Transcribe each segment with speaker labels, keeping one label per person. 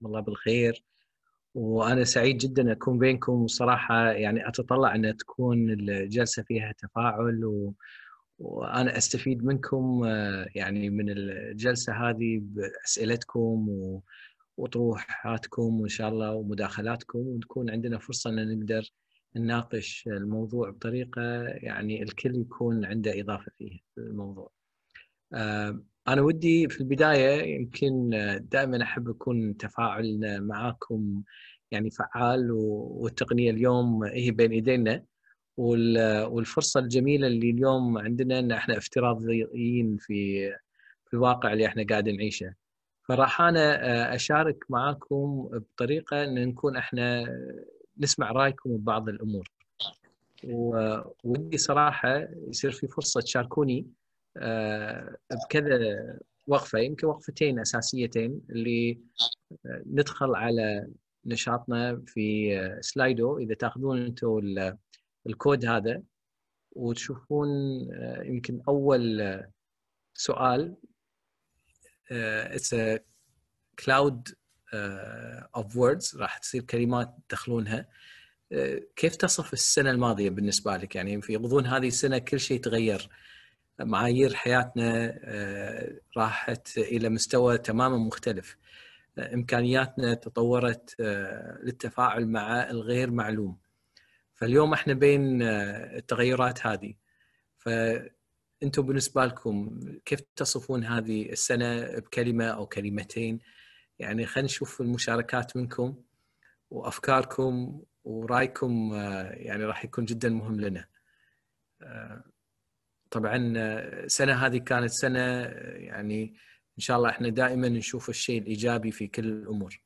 Speaker 1: مساكم الله بالخير. وأنا سعيد جدا أكون بينكم. وصراحة يعني أتطلع أن تكون الجلسة فيها تفاعل و... وأنا أستفيد منكم آه، يعني من الجلسة هذه بأسئلتكم و... وطروحاتكم وإن شاء الله ومداخلاتكم. وتكون عندنا فرصة أن نقدر نناقش الموضوع بطريقة يعني الكل يكون عنده إضافة فيه في الموضوع. آه، أنا ودي في البداية يمكن دائما أحب أكون تفاعلنا معاكم يعني فعال والتقنية اليوم هي بين إيدينا والفرصة الجميلة اللي اليوم عندنا إن إحنا افتراضيين في في الواقع اللي إحنا قاعدين نعيشه. فراح أنا أشارك معاكم بطريقة إن نكون إحنا نسمع رأيكم ببعض الأمور. ودي صراحة يصير في فرصة تشاركوني آه، بكذا وقفة يمكن وقفتين أساسيتين اللي آه، ندخل على نشاطنا في آه، Slido. إذا تأخذون أنتم الكود هذا وتشوفون يمكن أول سؤال it's cloud of words راح تصير كلمات تدخلونها. كيف تصف السنة الماضية بالنسبة لك؟ يعني في غضون هذه السنة كل شيء تغير. معايير حياتنا آه، راحت إلى مستوى تماما مختلف. آه، إمكانياتنا تطورت آه، للتفاعل مع الغير معلوم. فاليوم إحنا بين التغيرات هذه. فأنتم بالنسبة لكم كيف تصفون هذه السنة بكلمة أو كلمتين؟ يعني خلينا نشوف المشاركات منكم وأفكاركم ورأيكم يعني راح يكون جدا مهم لنا. طبعا السنة هذه كانت سنة يعني إن شاء الله إحنا دائما نشوف الشيء الإيجابي في كل الأمور.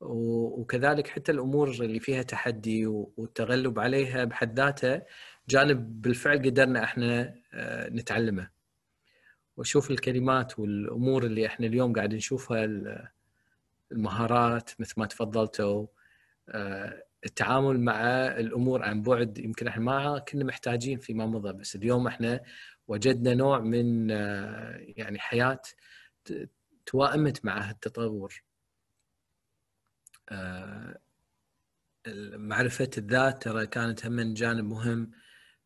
Speaker 1: وكذلك حتى الأمور اللي فيها تحدي والتغلب عليها بحد ذاتها جانب بالفعل قدرنا إحنا آه، نتعلمه. وأشوف الكلمات والأمور اللي إحنا اليوم قاعد نشوفها المهارات مثل ما تفضلتوا آه، التعامل مع الأمور عن بعد يمكن إحنا ما كنا محتاجين فيما مضى بس اليوم إحنا وجدنا نوع من آه، يعني حياة توائمت مع التطور آه، معرفه الذات ترى كانت هم جانب مهم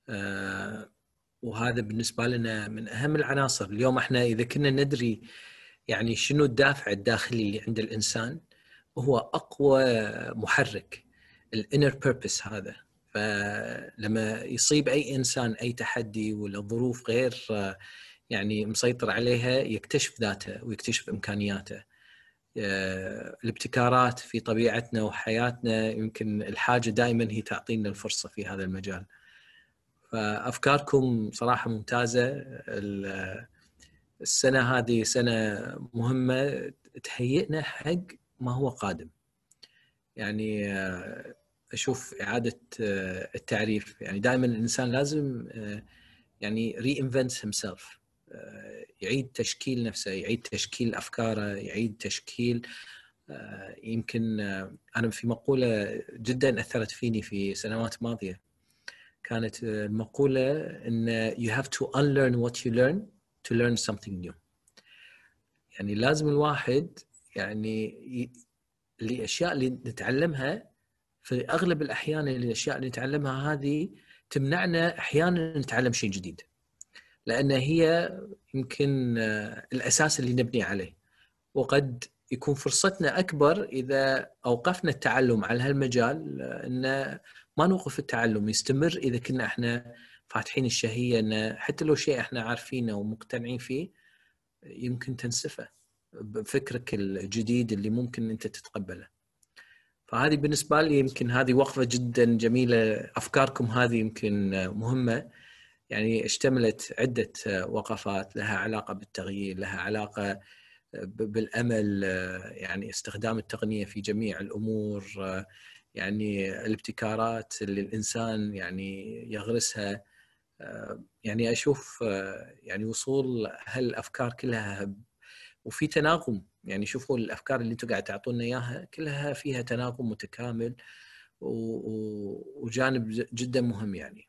Speaker 1: آه، وهذا بالنسبة لنا من أهم العناصر. اليوم إحنا إذا كنا ندري يعني شنو الدافع الداخلي اللي عند الإنسان هو أقوى محرك. الإنر بيربس هذا. فلما يصيب أي إنسان أي تحدي ولا ظروف غير يعني مسيطر عليها يكتشف ذاته ويكتشف إمكانياته. آه، الابتكارات في طبيعتنا وحياتنا يمكن الحاجة دائما هي تعطينا الفرصة في هذا المجال. فأفكاركم صراحة ممتازة. السنة هذه سنة مهمة. تهيئنا حق ما هو قادم. يعني آه، أشوف إعادة آه، التعريف. يعني دائما الإنسان لازم آه، يعني reinvent self يعيد تشكيل نفسه يعيد تشكيل أفكاره يعيد تشكيل يمكن أنا في مقولة جدا أثرت فيني في سنوات ماضية. كانت المقولة إن you have to unlearn what you learn to learn something new. يعني لازم الواحد يعني الأشياء اللي نتعلمها في أغلب الأحيان الأشياء اللي نتعلمها هذه تمنعنا أحيانا نتعلم شيء جديد لأن هي يمكن آه، الأساس اللي نبني عليه وقد يكون فرصتنا أكبر إذا أوقفنا التعلم على هالمجال آه، إن ما نوقف التعلم يستمر إذا كنا إحنا فاتحين الشهية إن حتى لو شيء إحنا عارفينه ومقتنعين فيه يمكن تنسفه بفكرك الجديد اللي ممكن أنت تتقبله. فهذه بالنسبة لي يمكن هذه وقفة جدا جميلة. أفكاركم هذه يمكن مهمة. يعني اشتملت عدة وقفات لها علاقة بالتغيير لها علاقة بالأمل يعني استخدام التقنية في جميع الأمور. يعني الابتكارات اللي الإنسان يعني يغرسها. يعني أشوف يعني وصول هالأفكار كلها وفي تناغم. يعني شوفوا الأفكار اللي أنتم قاعد تعطونا إياها كلها فيها تناغم متكامل وجانب جدا مهم يعني.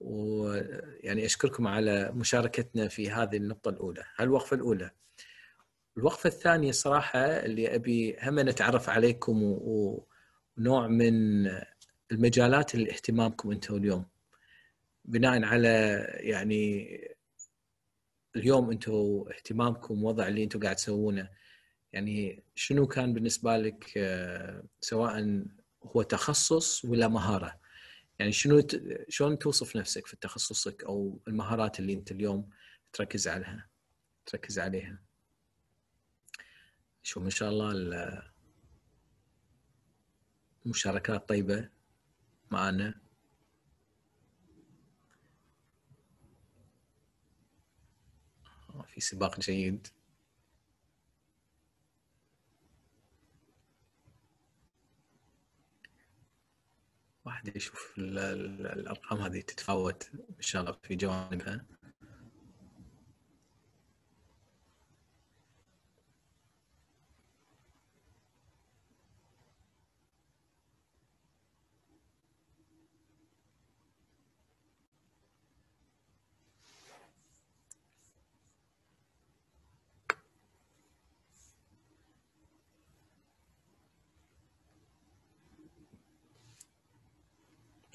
Speaker 1: ويعني أشكركم على مشاركتنا في هذه النقطة الأولى. الوقفه الأولى. الوقفة الثانية صراحة اللي أبي هم نتعرف عليكم ونوع من المجالات اللي اهتمامكم أنتم اليوم. بناء على يعني اليوم أنتم اهتمامكم وضع اللي أنتم قاعد تسوونه يعني شنو كان بالنسبة لك آه، سواء هو تخصص ولا مهارة؟ يعني شنو شلون توصف نفسك في تخصصك أو المهارات اللي انت اليوم تركز عليها تركز عليها؟ شو ما شاء الله المشاركات طيبة معنا. في سباق جيد. واحد يشوف الأرقام هذه تتفاوت إن شاء الله في جوانبها.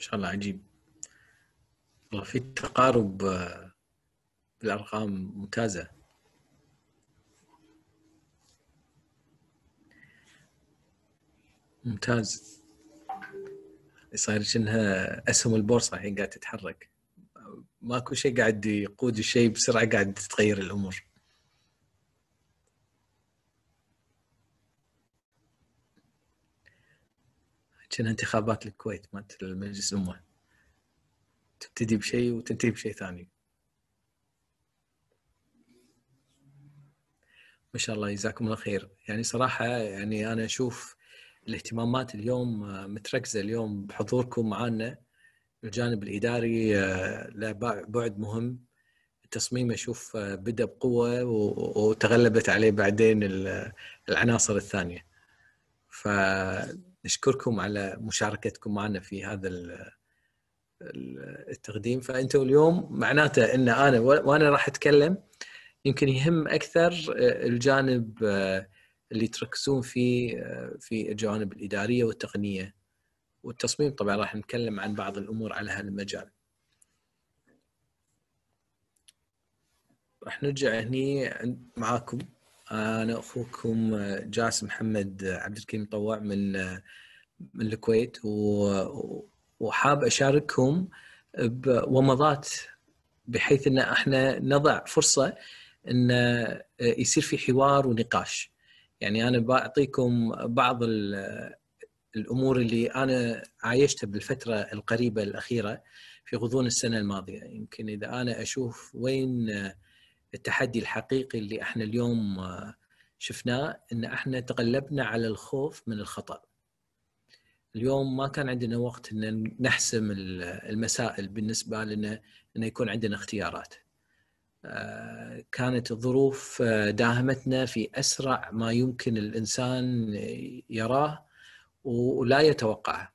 Speaker 1: شاء الله عجيب. والله في تقارب آه، بالارقام ممتازة. ممتاز. صاير كأنها أسهم البورصة الحين قاعدة تتحرك. ماكو شيء قاعد يقود الشيء بسرعة قاعد تتغير الأمور. كأنها انتخابات الكويت مالت المجلس الأمة تبتدي بشيء وتنتهي بشيء ثاني. ما شاء الله جزاكم الله خير. يعني صراحة يعني أنا أشوف الاهتمامات اليوم متركزة اليوم بحضوركم معنا الجانب الإداري آه، له بعد مهم. التصميم أشوف آه، بدأ بقوة وتغلبت عليه بعدين العناصر الثانية. ف نشكركم على مشاركتكم معنا في هذا التقديم. فانتم اليوم معناته إن أنا وأنا راح أتكلم يمكن يهم أكثر آه، الجانب آه، اللي تركزون فيه آه، في الجوانب الإدارية والتقنية والتصميم. طبعا راح نتكلم عن بعض الأمور على هذا المجال. راح نرجع هني معاكم. أنا أخوكم جاسم محمد عبد الكريم مطوع من من الكويت وحاب أشارككم بومضات بحيث إن إحنا نضع فرصة إن يصير في حوار ونقاش. يعني أنا بعطيكم بعض الأمور اللي أنا عايشتها بالفترة القريبة الأخيرة في غضون السنة الماضية. يمكن إذا أنا أشوف وين التحدي الحقيقي اللي إحنا اليوم آه، شفناه إن إحنا تغلبنا على الخوف من الخطأ. اليوم ما كان عندنا وقت إن نحسم المسائل بالنسبة لنا إن يكون عندنا اختيارات. آه، كانت الظروف آه، داهمتنا في أسرع ما يمكن الإنسان يراه ولا يتوقعه.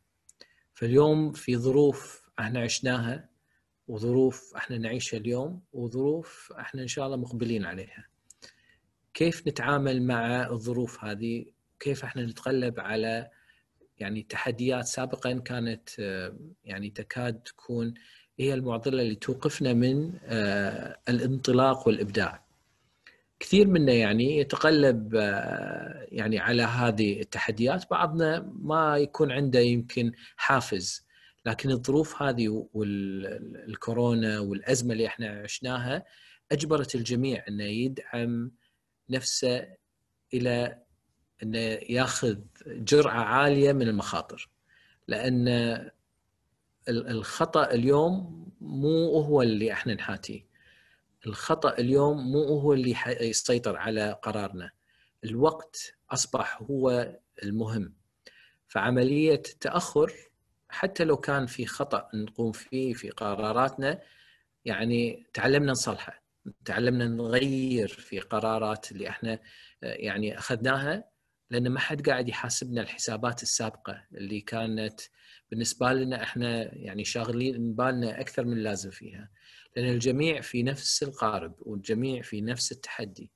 Speaker 1: فاليوم في ظروف إحنا عشناها وظروف إحنا نعيشها اليوم وظروف إحنا ان شاء الله مقبلين عليها. كيف نتعامل مع الظروف هذه؟ كيف إحنا نتغلب على يعني تحديات سابقا كانت يعني تكاد تكون هي المعضلة اللي توقفنا من آه، الانطلاق والإبداع. كثير منا يعني يتقلب آه، يعني على هذه التحديات، بعضنا ما يكون عنده يمكن حافز لكن الظروف هذه والكورونا والأزمة اللي إحنا عشناها أجبرت الجميع انه يدعم نفسه إلى انه ياخذ جرعة عالية من المخاطر. لأن الخطأ اليوم مو هو اللي إحنا نحاتيه. الخطأ اليوم مو هو اللي يسيطر على قرارنا. الوقت أصبح هو المهم. فعملية التاخر حتى لو كان في خطأ نقوم فيه في قراراتنا يعني تعلمنا نصلحه تعلمنا نغير في قرارات اللي إحنا يعني أخذناها لأن ما حد قاعد يحاسبنا الحسابات السابقة اللي كانت بالنسبة لنا إحنا يعني شاغلين بالنا أكثر من اللازم فيها. لأن الجميع في نفس القارب والجميع في نفس التحدي.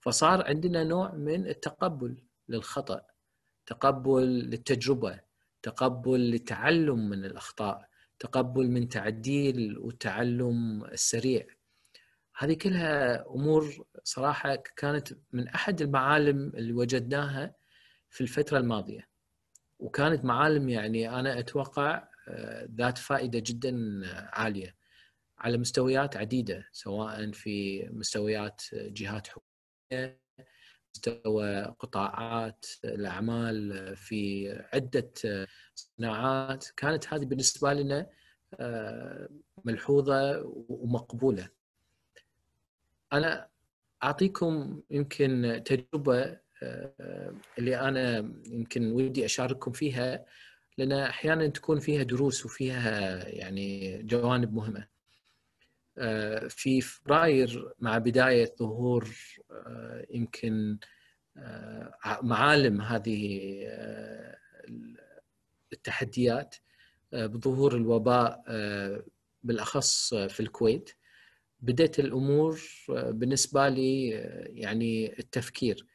Speaker 1: فصار عندنا نوع من التقبل للخطأ تقبل للتجربة تقبل للتعلم من الأخطاء تقبل من تعديل والتعلم السريع. هذه كلها أمور صراحة كانت من أحد المعالم اللي وجدناها في الفترة الماضية. وكانت معالم يعني أنا أتوقع آه، ذات فائدة جدا عالية على مستويات عديدة سواء في مستويات جهات حكومية مستوى قطاعات الأعمال في عدة صناعات كانت هذه بالنسبة لنا آه، ملحوظة ومقبولة. أنا أعطيكم يمكن تجربة آه، اللي أنا يمكن ودي أشارككم فيها لأن أحيانا تكون فيها دروس وفيها يعني جوانب مهمة. آه، في فبراير مع بداية ظهور آه، يمكن معالم هذه التحديات بظهور الوباء بالأخص في الكويت. بدأت الأمور بالنسبة لي يعني التفكير.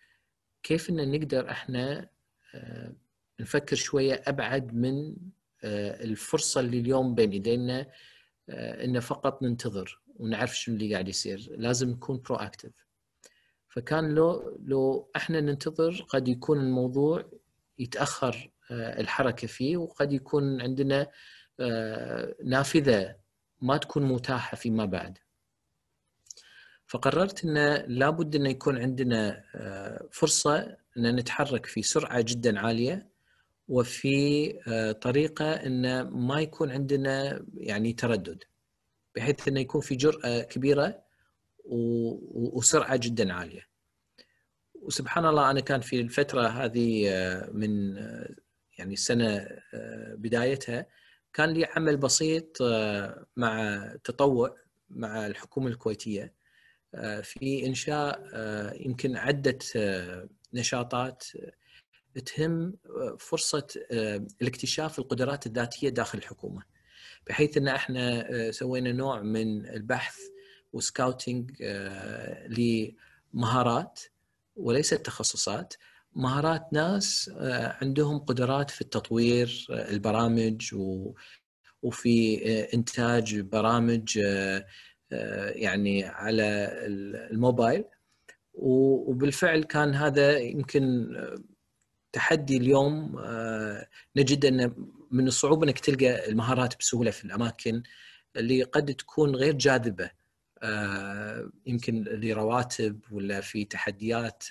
Speaker 1: كيف إن نقدر إحنا آه، نفكر شوية أبعد من آه، الفرصة اللي اليوم بين ايدينا آه، ان فقط ننتظر ونعرف شنو اللي قاعد يصير. لازم نكون برو اكتف فكان لو لو إحنا ننتظر قد يكون الموضوع يتأخر الحركة فيه وقد يكون عندنا نافذة ما تكون متاحة فيما بعد. فقررت ان لابد ان يكون عندنا آه، فرصة ان نتحرك في سرعة جدا عالية وفي آه، طريقة إن ما يكون عندنا يعني تردد بحيث إنه يكون في جرأة كبيرة وسرعة جدا عالية. وسبحان الله أنا كان في الفترة هذه آه، من يعني السنة بدايتها كان لي عمل بسيط مع تطوع مع الحكومة الكويتية آه، في إنشاء آه، يمكن عدة آه، نشاطات تهم فرصة الاكتشاف القدرات الذاتية داخل الحكومة. بحيث إن إحنا سوينا نوع من البحث وسكاوتنج لمهارات وليست تخصصات. مهارات ناس عندهم قدرات في التطوير البرامج وفي إنتاج برامج آه، يعني على الموبايل. وبالفعل كان هذا يمكن آه، تحدي اليوم آه، نجد أن من الصعوبة أنك تلقى المهارات بسهولة في الأماكن اللي قد تكون غير جاذبة يمكن لرواتب ولا في تحديات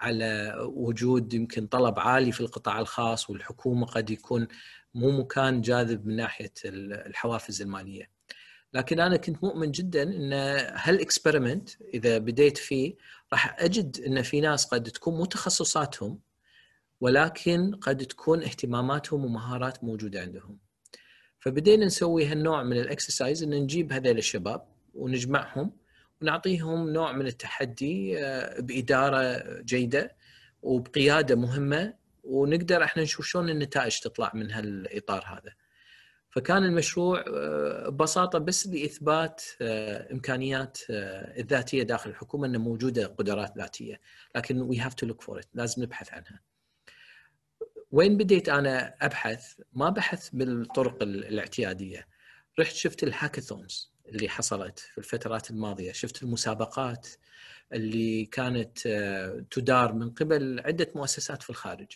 Speaker 1: على وجود يمكن طلب عالي في القطاع الخاص والحكومة قد يكون مو مكان جاذب من ناحية الحوافز المالية. لكن أنا كنت مؤمن جدا أن هال experiment إذا بديت فيه راح أجد أن في ناس قد تكون مو تخصصاتهم ولكن قد تكون اهتماماتهم ومهارات موجودة عندهم. فبدينا نسوي هالنوع من ال exercise إن نجيب هذول الشباب ونجمعهم ونعطيهم نوع من التحدي آه، بإدارة جيدة وبقيادة مهمة ونقدر إحنا نشوف شلون النتائج تطلع من هالإطار هذا. فكان المشروع آه، ببساطة بس لاثبات آه، إمكانيات الذاتية داخل الحكومة ان موجودة قدرات ذاتية لكن we have to look for لازم نبحث عنها. وين بديت أنا أبحث؟ ما بحث بالطرق الاعتيادية. رحت شفت ال hackathons اللي حصلت في الفترات الماضية، شفت المسابقات اللي كانت تدار من قبل عدة مؤسسات في الخارج.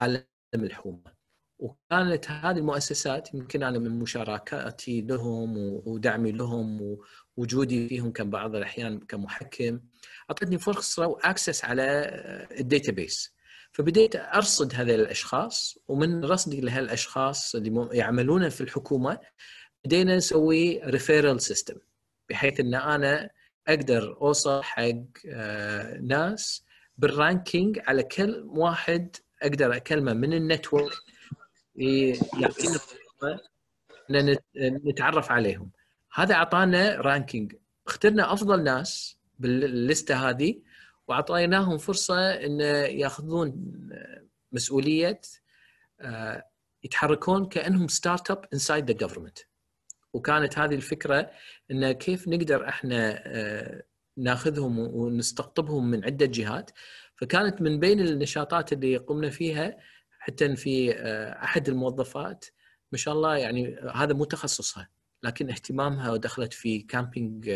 Speaker 1: عالم الحكومة. وكانت هذه المؤسسات يمكن أنا من مشاركاتي لهم ودعمي لهم ووجودي فيهم كان بعض الأحيان كمحكم أعطتني فرصة و access على ال database فبديت أرصد هذه الأشخاص ومن رصدي لهالأشخاص اللي يعملون في الحكومة بدينا نسوي referral system بحيث إن أنا أقدر أوصل حق آه، ناس بال ranking على كل واحد أقدر أكلمه من ال network يعطينا نتعرف عليهم. هذا أعطانا ranking اخترنا أفضل ناس بال list ة هذه وأعطيناهم فرصة إن يأخذون مسؤولية آه، يتحركون كأنهم startup inside the government وكانت هذه الفكرة إن كيف نقدر إحنا آه، نأخذهم ونستقطبهم من عدة جهات. فكانت من بين النشاطات اللي قمنا فيها حتى في آه، أحد الموظفات ما شاء الله يعني هذا مو تخصصها لكن اهتمامها ودخلت في camping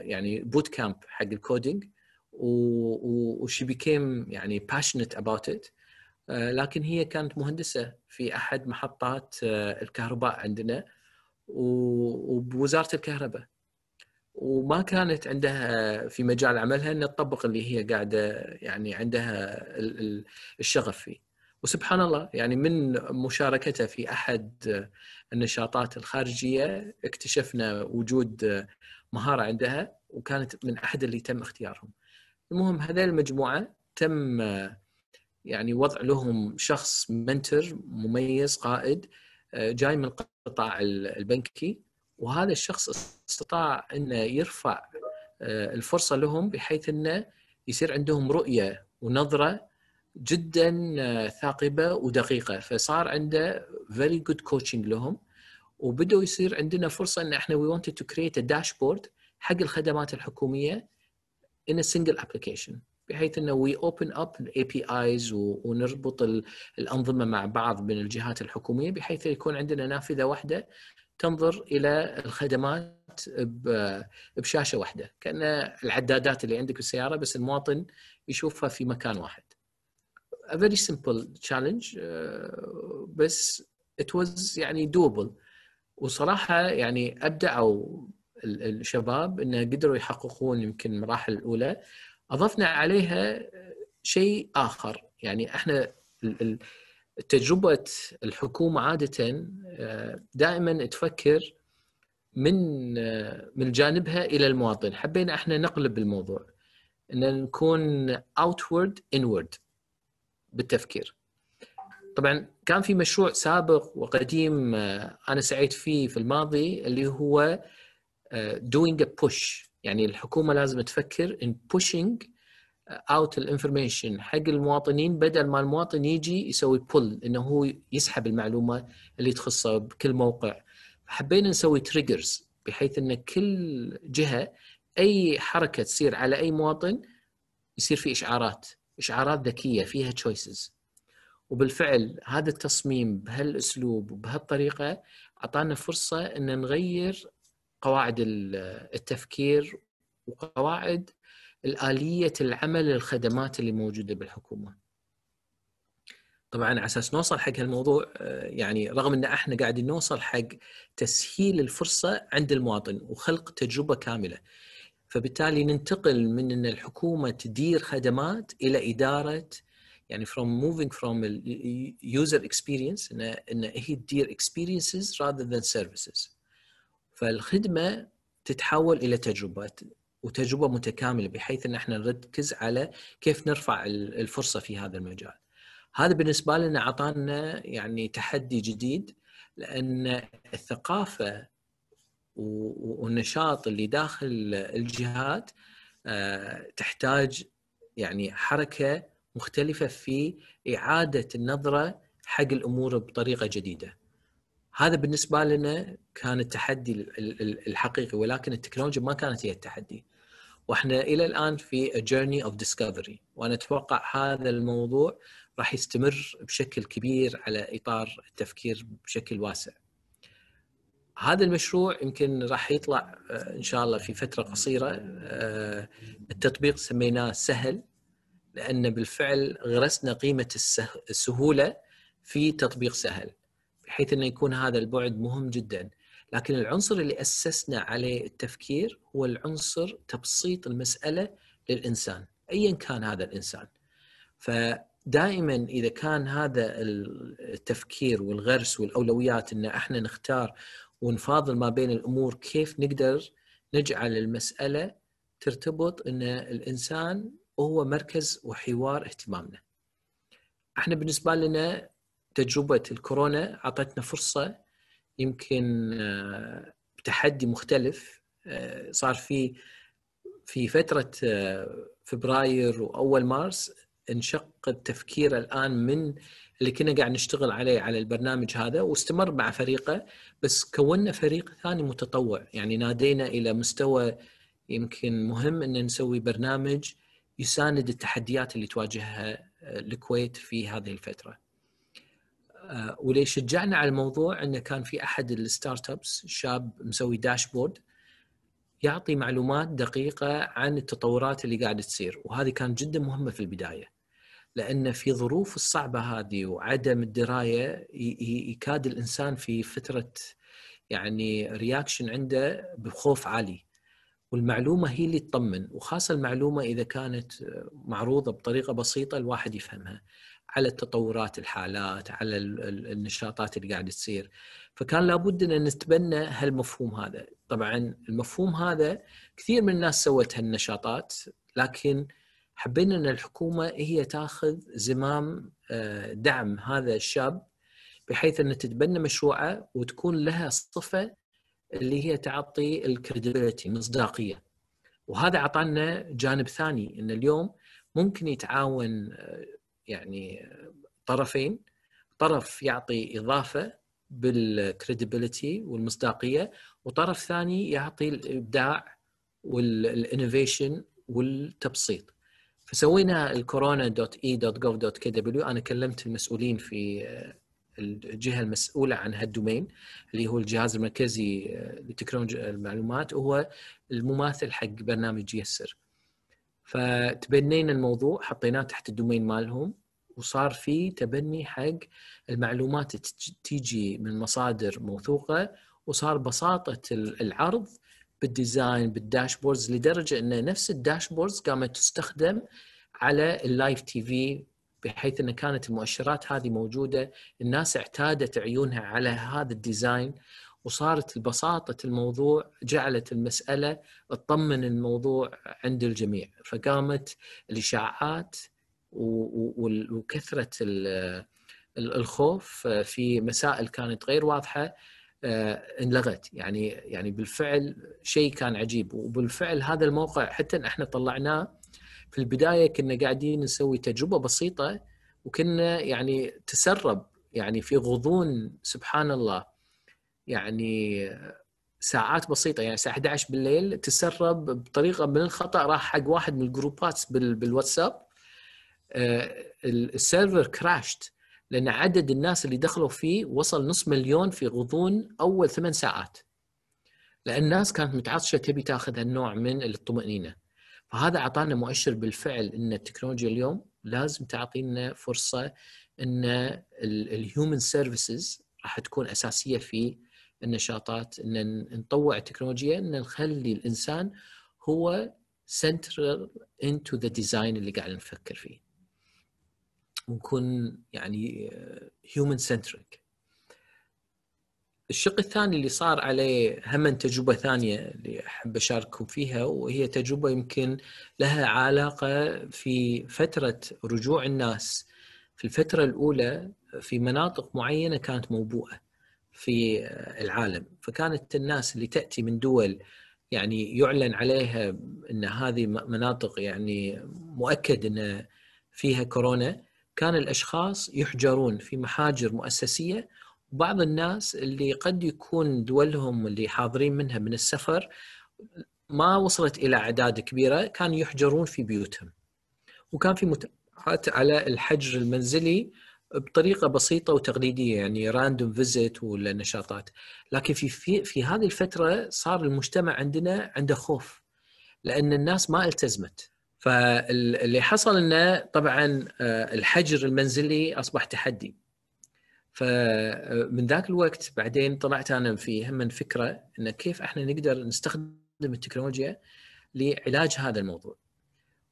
Speaker 1: يعني boot camp حق ال coding و she became يعني passionate about it لكن هي كانت مهندسة في أحد محطات الكهرباء عندنا وبوزارة الكهرباء. وما كانت عندها في مجال عملها إن تطبق اللي هي قاعدة يعني عندها الشغف فيه. وسبحان الله يعني من مشاركتها في أحد النشاطات الخارجية اكتشفنا وجود مهارة عندها وكانت من أحد اللي تم اختيارهم. المهم هذه المجموعة تم يعني وضع لهم شخص mentor مميز قائد جاي من القطاع البنكي. وهذا الشخص استطاع إنه يرفع آه، الفرصة لهم بحيث إنه يصير عندهم رؤية ونظرة جدا آه، ثاقبة ودقيقة. فصار عنده very good coaching لهم. وبدوا يصير عندنا فرصة إن إحنا we wanted to create dashboard حق الخدمات الحكومية in a single application بحيث إنه we open up ال APIs ونربط الأنظمة مع بعض من الجهات الحكومية بحيث يكون عندنا نافذة واحدة تنظر إلى الخدمات بشاشة واحدة كأن العدادات اللي عندك بالسيارة بس المواطن يشوفها في مكان واحد. A very simple challenge uh, بس it was يعني doable وصراحة يعني ابدعوا الشباب إنه قدروا يحققون يمكن المراحل الأولى. أضفنا عليها شيء آخر. يعني إحنا تجربة الحكومة عادة آه، دائما تفكر من آه، من جانبها إلى المواطن. حبينا إحنا نقلب الموضوع. إن نكون outward inward بالتفكير. طبعا كان في مشروع سابق وقديم آه، أنا سعيت فيه في الماضي اللي هو doing a push. يعني الحكومة لازم تفكر in pushing out ال information حق المواطنين بدل ما المواطن يجي يسوي pull إنه هو يسحب المعلومة اللي تخصه بكل موقع. حبينا نسوي triggers بحيث إن كل جهة أي حركة تصير على أي مواطن يصير في إشعارات إشعارات ذكية فيها تشويسز وبالفعل هذا التصميم بهالأسلوب وبهالطريقة أعطانا فرصة إن نغير قواعد التفكير وقواعد الآلية العمل للخدمات اللي موجودة بالحكومة. طبعا على أساس نوصل حق هالموضوع آه، يعني رغم إن إحنا قاعدين نوصل حق تسهيل الفرصة عند المواطن وخلق تجربة كاملة. فبالتالي ننتقل من إن الحكومة تدير خدمات إلى إدارة يعني from moving from user experience ان إن هي تدير experiences rather than services. فالخدمة تتحول إلى تجربات وتجربة متكاملة بحيث إن إحنا نركز على كيف نرفع الفرصة في هذا المجال. هذا بالنسبة لنا أعطانا يعني تحدي جديد لأن الثقافة والنشاط اللي داخل الجهات آه، تحتاج يعني حركة مختلفة في إعادة النظرة حق الأمور بطريقة جديدة. هذا بالنسبة لنا كان التحدي الحقيقي ولكن التكنولوجيا ما كانت هي التحدي. وإحنا إلى الآن في journey of discovery وأنا أتوقع هذا الموضوع راح يستمر بشكل كبير على إطار التفكير بشكل واسع. هذا المشروع يمكن راح يطلع آه، إن شاء الله في فترة قصيرة آه، التطبيق سميناه سهل لأن بالفعل غرسنا قيمة السهولة في تطبيق سهل بحيث إنه يكون هذا البعد مهم جدا لكن العنصر اللي أسسنا عليه التفكير هو العنصر تبسيط المسألة للإنسان ايا كان هذا الإنسان فدائما إذا كان هذا التفكير والغرس والأولويات إن إحنا نختار ونفاضل ما بين الأمور كيف نقدر نجعل المسألة ترتبط إن الإنسان هو مركز وحوار اهتمامنا. إحنا بالنسبة لنا تجربة الكورونا أعطتنا فرصة يمكن آه، تحدي مختلف آه، صار في في فترة آه، فبراير وأول مارس انشق التفكير الآن من اللي كنا قاعد نشتغل عليه على البرنامج هذا واستمر مع فريقه بس كونا فريق ثاني متطوع يعني نادينا إلى مستوى يمكن مهم إن نسوي برنامج يساند التحديات اللي تواجهها الكويت في هذه الفترة. آه، واللي شجعنا على الموضوع إنه كان في أحد ال start-ups شاب مسوي dashboard يعطي معلومات دقيقة عن التطورات اللي قاعدة تصير وهذه كانت جدا مهمة في البداية. لأن في ظروف الصعبة هذه وعدم الدراية يكاد الإنسان في فترة يعني reaction عنده بخوف عالي والمعلومة هي اللي تطمن وخاصة المعلومة إذا كانت معروضة بطريقة بسيطة الواحد يفهمها على التطورات الحالات على النشاطات اللي قاعدة تصير. فكان لابد أن نتبنى هالمفهوم هذا. طبعا المفهوم هذا كثير من الناس سوت هالنشاطات لكن حبينا أن الحكومة هي تاخذ زمام آه، دعم هذا الشاب بحيث أن تتبنى مشروعه وتكون لها صفة اللي هي تعطي الكريديبيليتي مصداقية. وهذا أعطانا جانب ثاني أن اليوم ممكن يتعاون آه، يعني طرفين. طرف يعطي إضافة بال credibility والمصداقية وطرف ثاني يعطي الإبداع وال innovation والتبسيط. فسوينا الكورونا dot e dot gov dot kw أنا كلمت المسؤولين في آه، الجهة المسؤولة عن هال domain اللي هو الجهاز المركزي آه، لتكنولوجيا المعلومات وهو المماثل حق برنامج يسر فتبنينا الموضوع حطيناه تحت ال domain مالهم وصار في تبني حق المعلومات تيجي من مصادر موثوقة وصار بساطة العرض بال design بال dashboards لدرجة إن نفس ال dashboards قامت تستخدم على ال live TV بحيث إن كانت المؤشرات هذه موجودة الناس اعتادت عيونها على هذا الديزاين. وصارت بساطة الموضوع جعلت المسألة تطمن الموضوع عند الجميع. فقامت الإشاعات وكثرة الخوف في مسائل كانت غير واضحة آه، انلغت. يعني يعني بالفعل شيء كان عجيب. وبالفعل هذا الموقع حتى إحنا طلعناه في البداية كنا قاعدين نسوي تجربة بسيطة وكنا يعني تسرب يعني في غضون سبحان الله. يعني ساعات بسيطة يعني الساعة 11 بالليل تسرب بطريقة من الخطأ راح حق واحد من الجروبات بالواتساب آه، السيرفر كراشت لأن عدد الناس اللي دخلوا فيه وصل نص مليون في غضون أول ثمان ساعات. لأن الناس كانت متعطشة تبي تاخذ هالنوع من الطمانينه فهذا أعطانا مؤشر بالفعل إن التكنولوجيا اليوم لازم تعطينا فرصة إن ال human services راح تكون أساسية في النشاطات إن نطوع التكنولوجيا إن نخلي الإنسان هو central into the design اللي قاعد نفكر فيه. ونكون يعني human centric الشق الثاني اللي صار عليه هم تجربة ثانية اللي أحب أشارككم فيها وهي تجربة يمكن لها علاقة في فترة رجوع الناس. في الفترة الأولى في مناطق معينة كانت موبوءة. في العالم. فكانت الناس اللي تأتي من دول يعني يعلن عليها أن هذه مناطق يعني مؤكد أن فيها كورونا كان الأشخاص يحجرون في محاجر مؤسسية. وبعض الناس اللي قد يكون دولهم اللي حاضرين منها من السفر ما وصلت إلى أعداد كبيرة كانوا يحجرون في بيوتهم. وكان في متابعات على الحجر المنزلي بطريقة بسيطة وتقليدية يعني random visit ولا نشاطات. لكن في في في هذه الفترة صار المجتمع عندنا عنده خوف لأن الناس ما التزمت. فاللي حصل إنه طبعا آه، الحجر المنزلي أصبح تحدي. فمن ذاك الوقت بعدين طلعت أنا في هم فكرة انه كيف إحنا نقدر نستخدم التكنولوجيا لعلاج هذا الموضوع.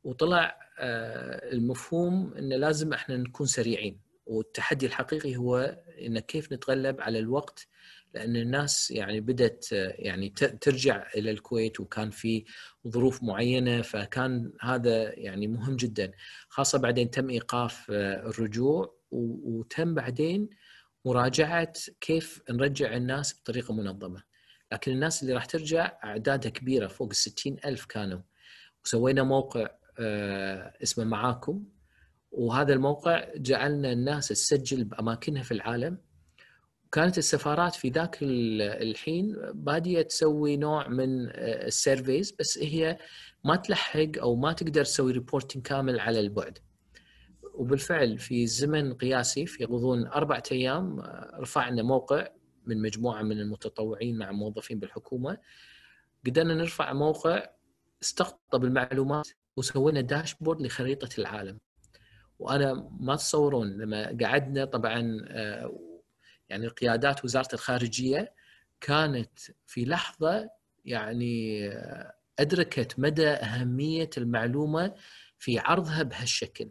Speaker 1: وطلع آه، المفهوم انه لازم إحنا نكون سريعين. والتحدي الحقيقي هو إن كيف نتغلب على الوقت لأن الناس يعني بدأت يعني ترجع إلى الكويت وكان في ظروف معينة فكان هذا يعني مهم جدا. خاصة بعدين تم إيقاف الرجوع وتم بعدين مراجعة كيف نرجع الناس بطريقة منظمة. لكن الناس اللي راح ترجع أعدادها كبيرة فوق ال ألف كانوا. وسوينا موقع آه، اسمه معاكم. وهذا الموقع جعلنا الناس تسجل بأماكنها في العالم. كانت السفارات في ذاك الحين بادية تسوي نوع من ال service بس هي ما تلحق أو ما تقدر تسوي reporting كامل على البعد. وبالفعل في زمن قياسي في غضون أربعة أيام رفعنا موقع من مجموعة من المتطوعين مع موظفين بالحكومة. قدرنا نرفع موقع استقطب المعلومات وسوينا داشبورد لخريطة العالم. وأنا ما تصورون لما قعدنا طبعا آه، يعني قيادات وزارة الخارجية كانت في لحظة يعني آه، أدركت مدى أهمية المعلومة في عرضها بهالشكل.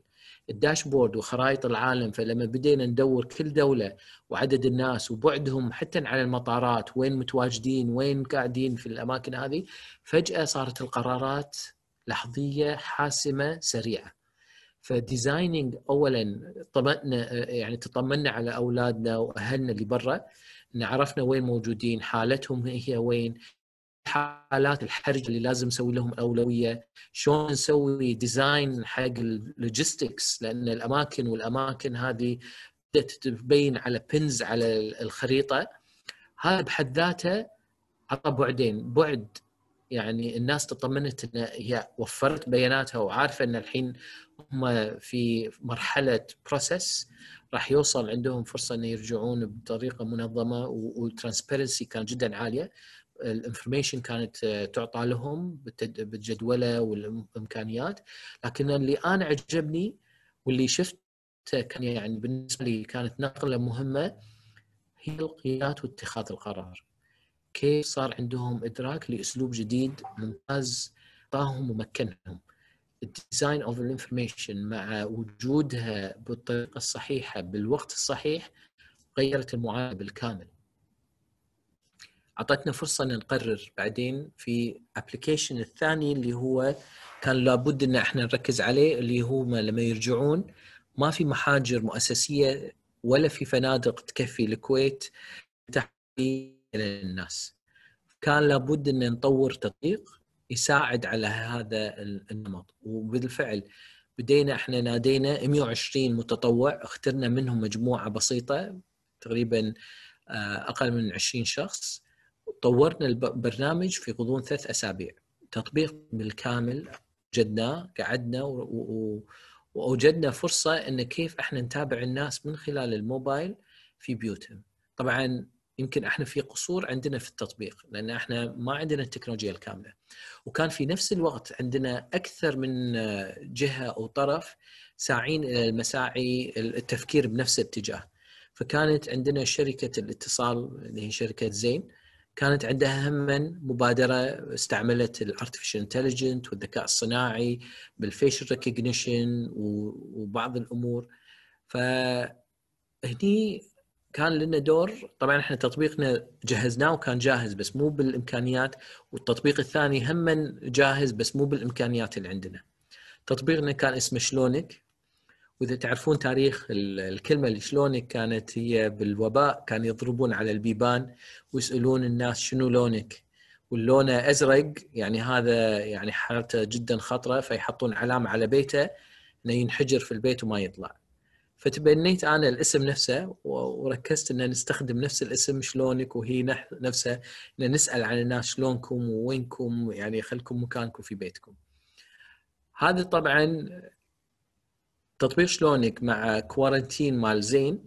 Speaker 1: الداشبورد وخرائط العالم فلما بدينا ندور كل دولة وعدد الناس وبعدهم حتى على المطارات وين متواجدين وين قاعدين في الأماكن هذه فجأة صارت القرارات لحظية حاسمة سريعة. فديزايننج اولا طمأنا يعني تطمنا على أولادنا وأهلنا اللي برا ان عرفنا وين موجودين حالتهم هي وين حالات الحرج اللي لازم نسوي لهم أولوية شلون نسوي design حق ال logistics لأن الأماكن والأماكن هذه بدأت تبين على pins على الخريطة. هذا بحد ذاته عطى بعدين بعد يعني الناس تطمنت إن هي وفرت بياناتها وعارفة إن الحين هم في مرحلة process راح يوصل عندهم فرصة ان يرجعون بطريقة منظمة وال transparency كانت جدا عالية. ال information كانت آه، تعطى لهم بالجدولة والإمكانيات. لكن اللي أنا عجبني واللي شفته كان يعني بالنسبة لي كانت نقلة مهمة هي القيادات واتخاذ القرار. كيف صار عندهم إدراك لأسلوب جديد ممتاز أعطاهم ومكنهم. ال design of ال information مع وجودها بالطريقة الصحيحة بالوقت الصحيح غيرت المعامله بالكامل. أعطتنا فرصة إن نقرر بعدين في ابلكيشن الثاني اللي هو كان لابد إن إحنا نركز عليه اللي هو لما يرجعون. ما في محاجر مؤسسية ولا في فنادق تكفي الكويت تحويل الناس كان لابد إن نطور تطبيق يساعد على هذا النمط. وبالفعل بدينا إحنا نادينا 120 متطوع اخترنا منهم مجموعة بسيطة تقريبا آه، أقل من 20 شخص. طورنا البرنامج في غضون ثلاث أسابيع. تطبيق بالكامل وجدناه قعدنا وأوجدنا فرصة إن كيف إحنا نتابع الناس من خلال الموبايل في بيوتهم. طبعا يمكن إحنا في قصور عندنا في التطبيق لأن إحنا ما عندنا التكنولوجيا الكاملة. وكان في نفس الوقت عندنا أكثر من جهة أو طرف ساعين إلى المساعي التفكير بنفس الاتجاه. فكانت عندنا شركة الاتصال اللي هي شركة زين كانت عندها هم مبادرة استعملت ال artificial intelligent والذكاء الصناعي بال facial recognition وبعض الأمور. فهني كان لنا دور طبعا إحنا تطبيقنا جهزناه وكان جاهز بس مو بالإمكانيات والتطبيق الثاني هم جاهز بس مو بالإمكانيات اللي عندنا. تطبيقنا كان اسمه شلونك؟ وإذا تعرفون تاريخ الكلمة اللي شلونك كانت هي بالوباء كانوا يضربون على البيبان ويسألون الناس شنو لونك؟ واللون أزرق يعني هذا يعني حالته جدا خطرة فيحطون علامة على بيته إنه ينحجر في البيت وما يطلع. فتبنيت أنا الاسم نفسه وركزت ان نستخدم نفس الاسم شلونك وهي نفسها ان نسأل عن الناس شلونكم ووينكم يعني خلكم مكانكم في بيتكم. هذا طبعا تطبيق شلونك مع كوارنتين مال زين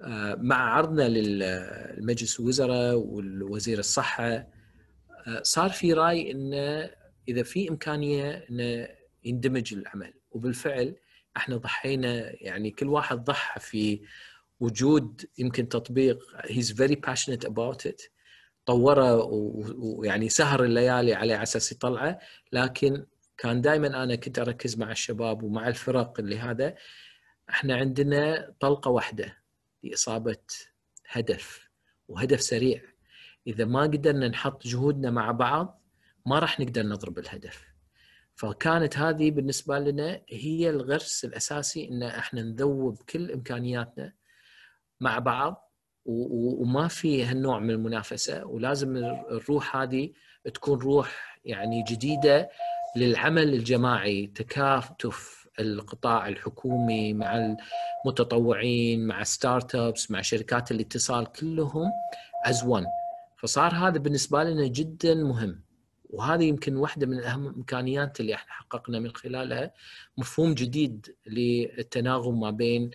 Speaker 1: آه، مع عرضنا للمجلس الوزراء والوزير الصحة آه، صار في رأي إنه إذا في إمكانية إنه يندمج العمل وبالفعل إحنا ضحينا يعني كل واحد ضحى في وجود يمكن تطبيق he's very passionate about it طوره ويعني سهر الليالي عليه على أساس يطلعه. لكن كان دائما أنا كنت أركز مع الشباب ومع الفرق اللي هذا. إحنا عندنا طلقة واحدة لاصابه هدف وهدف سريع. إذا ما قدرنا نحط جهودنا مع بعض ما راح نقدر نضرب الهدف. فكانت هذه بالنسبة لنا هي الغرس الأساسي إن إحنا نذوب كل إمكانياتنا مع بعض وما في هالنوع من المنافسة ولازم الروح هذه تكون روح يعني جديدة للعمل الجماعي تكاتف القطاع الحكومي مع المتطوعين مع startups مع شركات الاتصال كلهم as فصار هذا بالنسبة لنا جدا مهم. وهذه يمكن واحدة من اهم الامكانيات اللي إحنا حققنا من خلالها مفهوم جديد للتناغم ما بين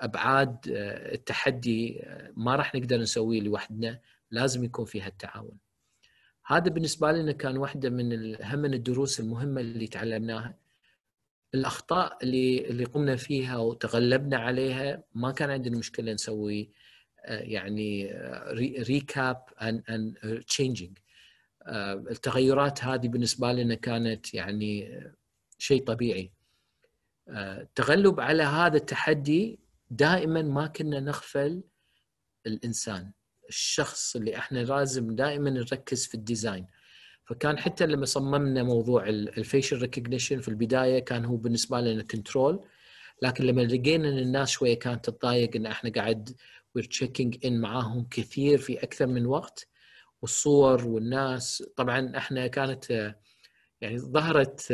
Speaker 1: أبعاد آه، التحدي آه، ما راح نقدر نسويه لوحدنا لازم يكون فيها التعاون. هذا بالنسبة لنا كان واحدة من اهم الدروس المهمة اللي تعلمناها. الأخطاء اللي اللي قمنا فيها وتغلبنا عليها ما كان عندنا مشكلة نسوي آه، يعني recap and changing التغيرات هذه بالنسبة لنا كانت يعني شيء طبيعي. التغلب على هذا التحدي دائما ما كنا نغفل الإنسان الشخص اللي إحنا لازم دائما نركز في ال design. فكان حتى لما صممنا موضوع ال facial recognition في البداية كان هو بالنسبة لنا control لكن لما لقينا إن الناس شوية كانت تتضايق إن إحنا قاعد we're checking in معاهم كثير في أكثر من وقت والصور والناس طبعا إحنا كانت يعني ظهرت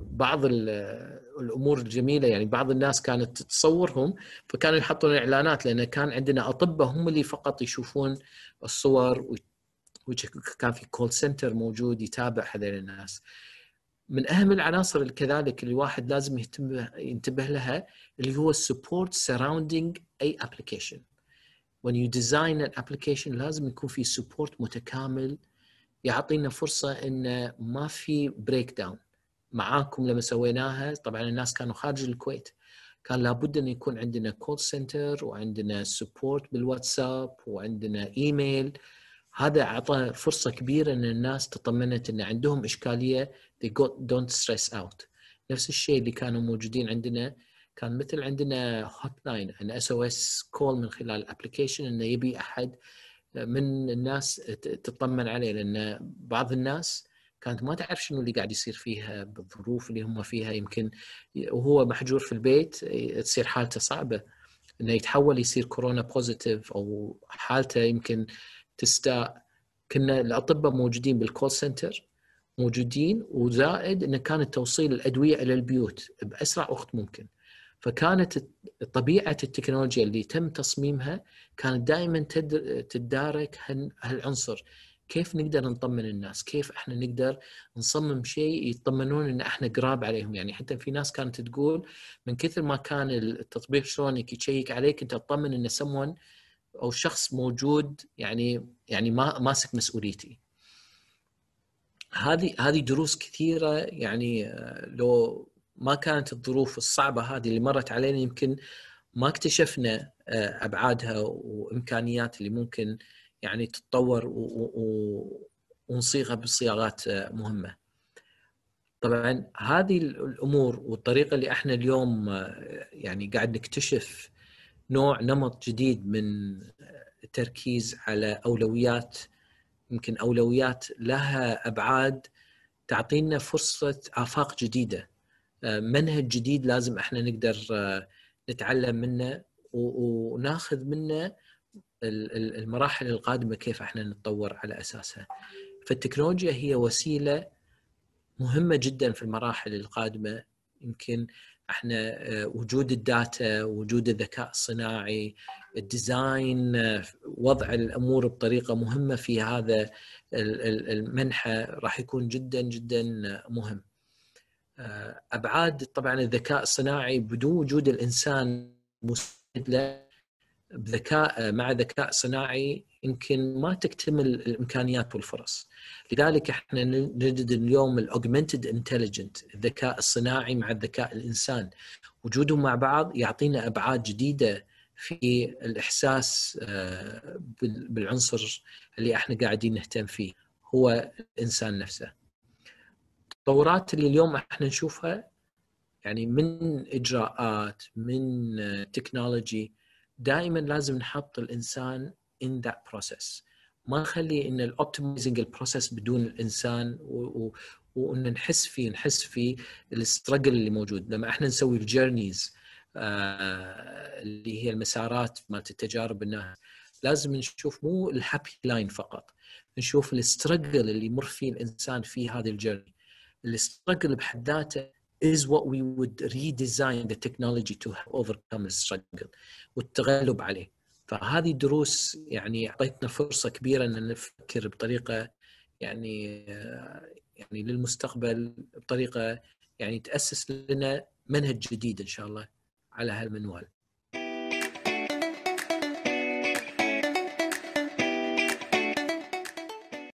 Speaker 1: بعض الأمور الجميلة يعني بعض الناس كانت تصورهم فكانوا يحطون إعلانات لأن كان عندنا أطباء هم اللي فقط يشوفون الصور وكان في call center موجود يتابع هذول الناس. من أهم العناصر كذلك اللي الواحد لازم ينتبه لها اللي هو ال support surrounding أي application. When you design an application لازم يكون في support متكامل يعطينا فرصة إن ما في breakdown معاكم لما سويناها طبعا الناس كانوا خارج الكويت. كان لابد إن يكون عندنا call center وعندنا support بالواتساب وعندنا ايميل هذا أعطى فرصة كبيرة إن الناس تطمنت إن عندهم إشكالية they don't stress out. نفس الشيء اللي كانوا موجودين عندنا. كان مثل عندنا hotline إن SOS call من خلال ال application إنه يبي أحد من الناس تطمن عليه لأن بعض الناس كانت ما تعرف شنو اللي قاعد يصير فيها بالظروف اللي هم فيها. يمكن وهو محجور في البيت تصير حالته صعبة. إنه يتحول يصير كورونا positive أو حالته يمكن تستاء. كنا الأطباء موجودين بال call center موجودين وزائد انه كان توصيل الأدوية إلى البيوت بأسرع وقت ممكن. فكانت طبيعة التكنولوجيا اللي تم تصميمها كانت دائما تدارك هالعنصر. كيف نقدر نطمن الناس؟ كيف إحنا نقدر نصمم شيء يطمنون إن إحنا قراب عليهم؟ يعني حتى في ناس كانت تقول من كثر ما كان التطبيق شلونك يشيك عليك أنت تطمن إن سمون أو شخص موجود يعني يعني ما ماسك مسؤوليتي. هذه هذه دروس كثيرة يعني آه، لو ما كانت الظروف الصعبة هذه اللي مرت علينا يمكن ما اكتشفنا آه، أبعادها وإمكانيات اللي ممكن يعني تتطور ونصيغها بصياغات آه، مهمة. طبعا هذه الأمور والطريقة اللي إحنا اليوم آه، يعني قاعد نكتشف نوع نمط جديد من التركيز على أولويات يمكن أولويات لها أبعاد تعطينا فرصة آفاق جديدة منهج جديد لازم إحنا نقدر آه، نتعلم منه وناخذ منه المراحل القادمة كيف إحنا نتطور على أساسها. فالتكنولوجيا هي وسيلة مهمة جدا في المراحل القادمة يمكن إحنا آه، وجود ال data، وجود الذكاء الصناعي، ال design، آه، وضع الأمور بطريقة مهمة في هذا المنحى راح يكون جدا جدا مهم. آه، أبعاد طبعا الذكاء الصناعي بدون وجود الإنسان مساعد له بذكاء آه، مع ذكاء صناعي يمكن ما تكتمل الإمكانيات والفرص. لذلك إحنا نجد اليوم ال augmented intelligence الذكاء الصناعي مع الذكاء الإنسان. وجودهم مع بعض يعطينا أبعاد جديدة في الإحساس آه، بالعنصر اللي إحنا قاعدين نهتم فيه هو الإنسان نفسه. التطورات اللي اليوم إحنا نشوفها يعني من إجراءات من technology دائما لازم نحط الإنسان in that process. ما نخلي إن ال optimizing ال process بدون الإنسان وان نحس فيه نحس في ال struggle اللي موجود. لما إحنا نسوي ال journeys آه اللي هي المسارات مالت التجارب الناس لازم نشوف مو ال happy line فقط. نشوف ال struggle اللي يمر فيه الإنسان في هذه ال journey ال struggle بحد ذاته is what we would redesign the technology to overcome the struggle والتغلب عليه. فهذه دروس يعني اعطتنا فرصة كبيرة إن نفكر بطريقة يعني يعني للمستقبل بطريقة يعني تأسس لنا منهج جديد إن شاء الله على هالمنوال.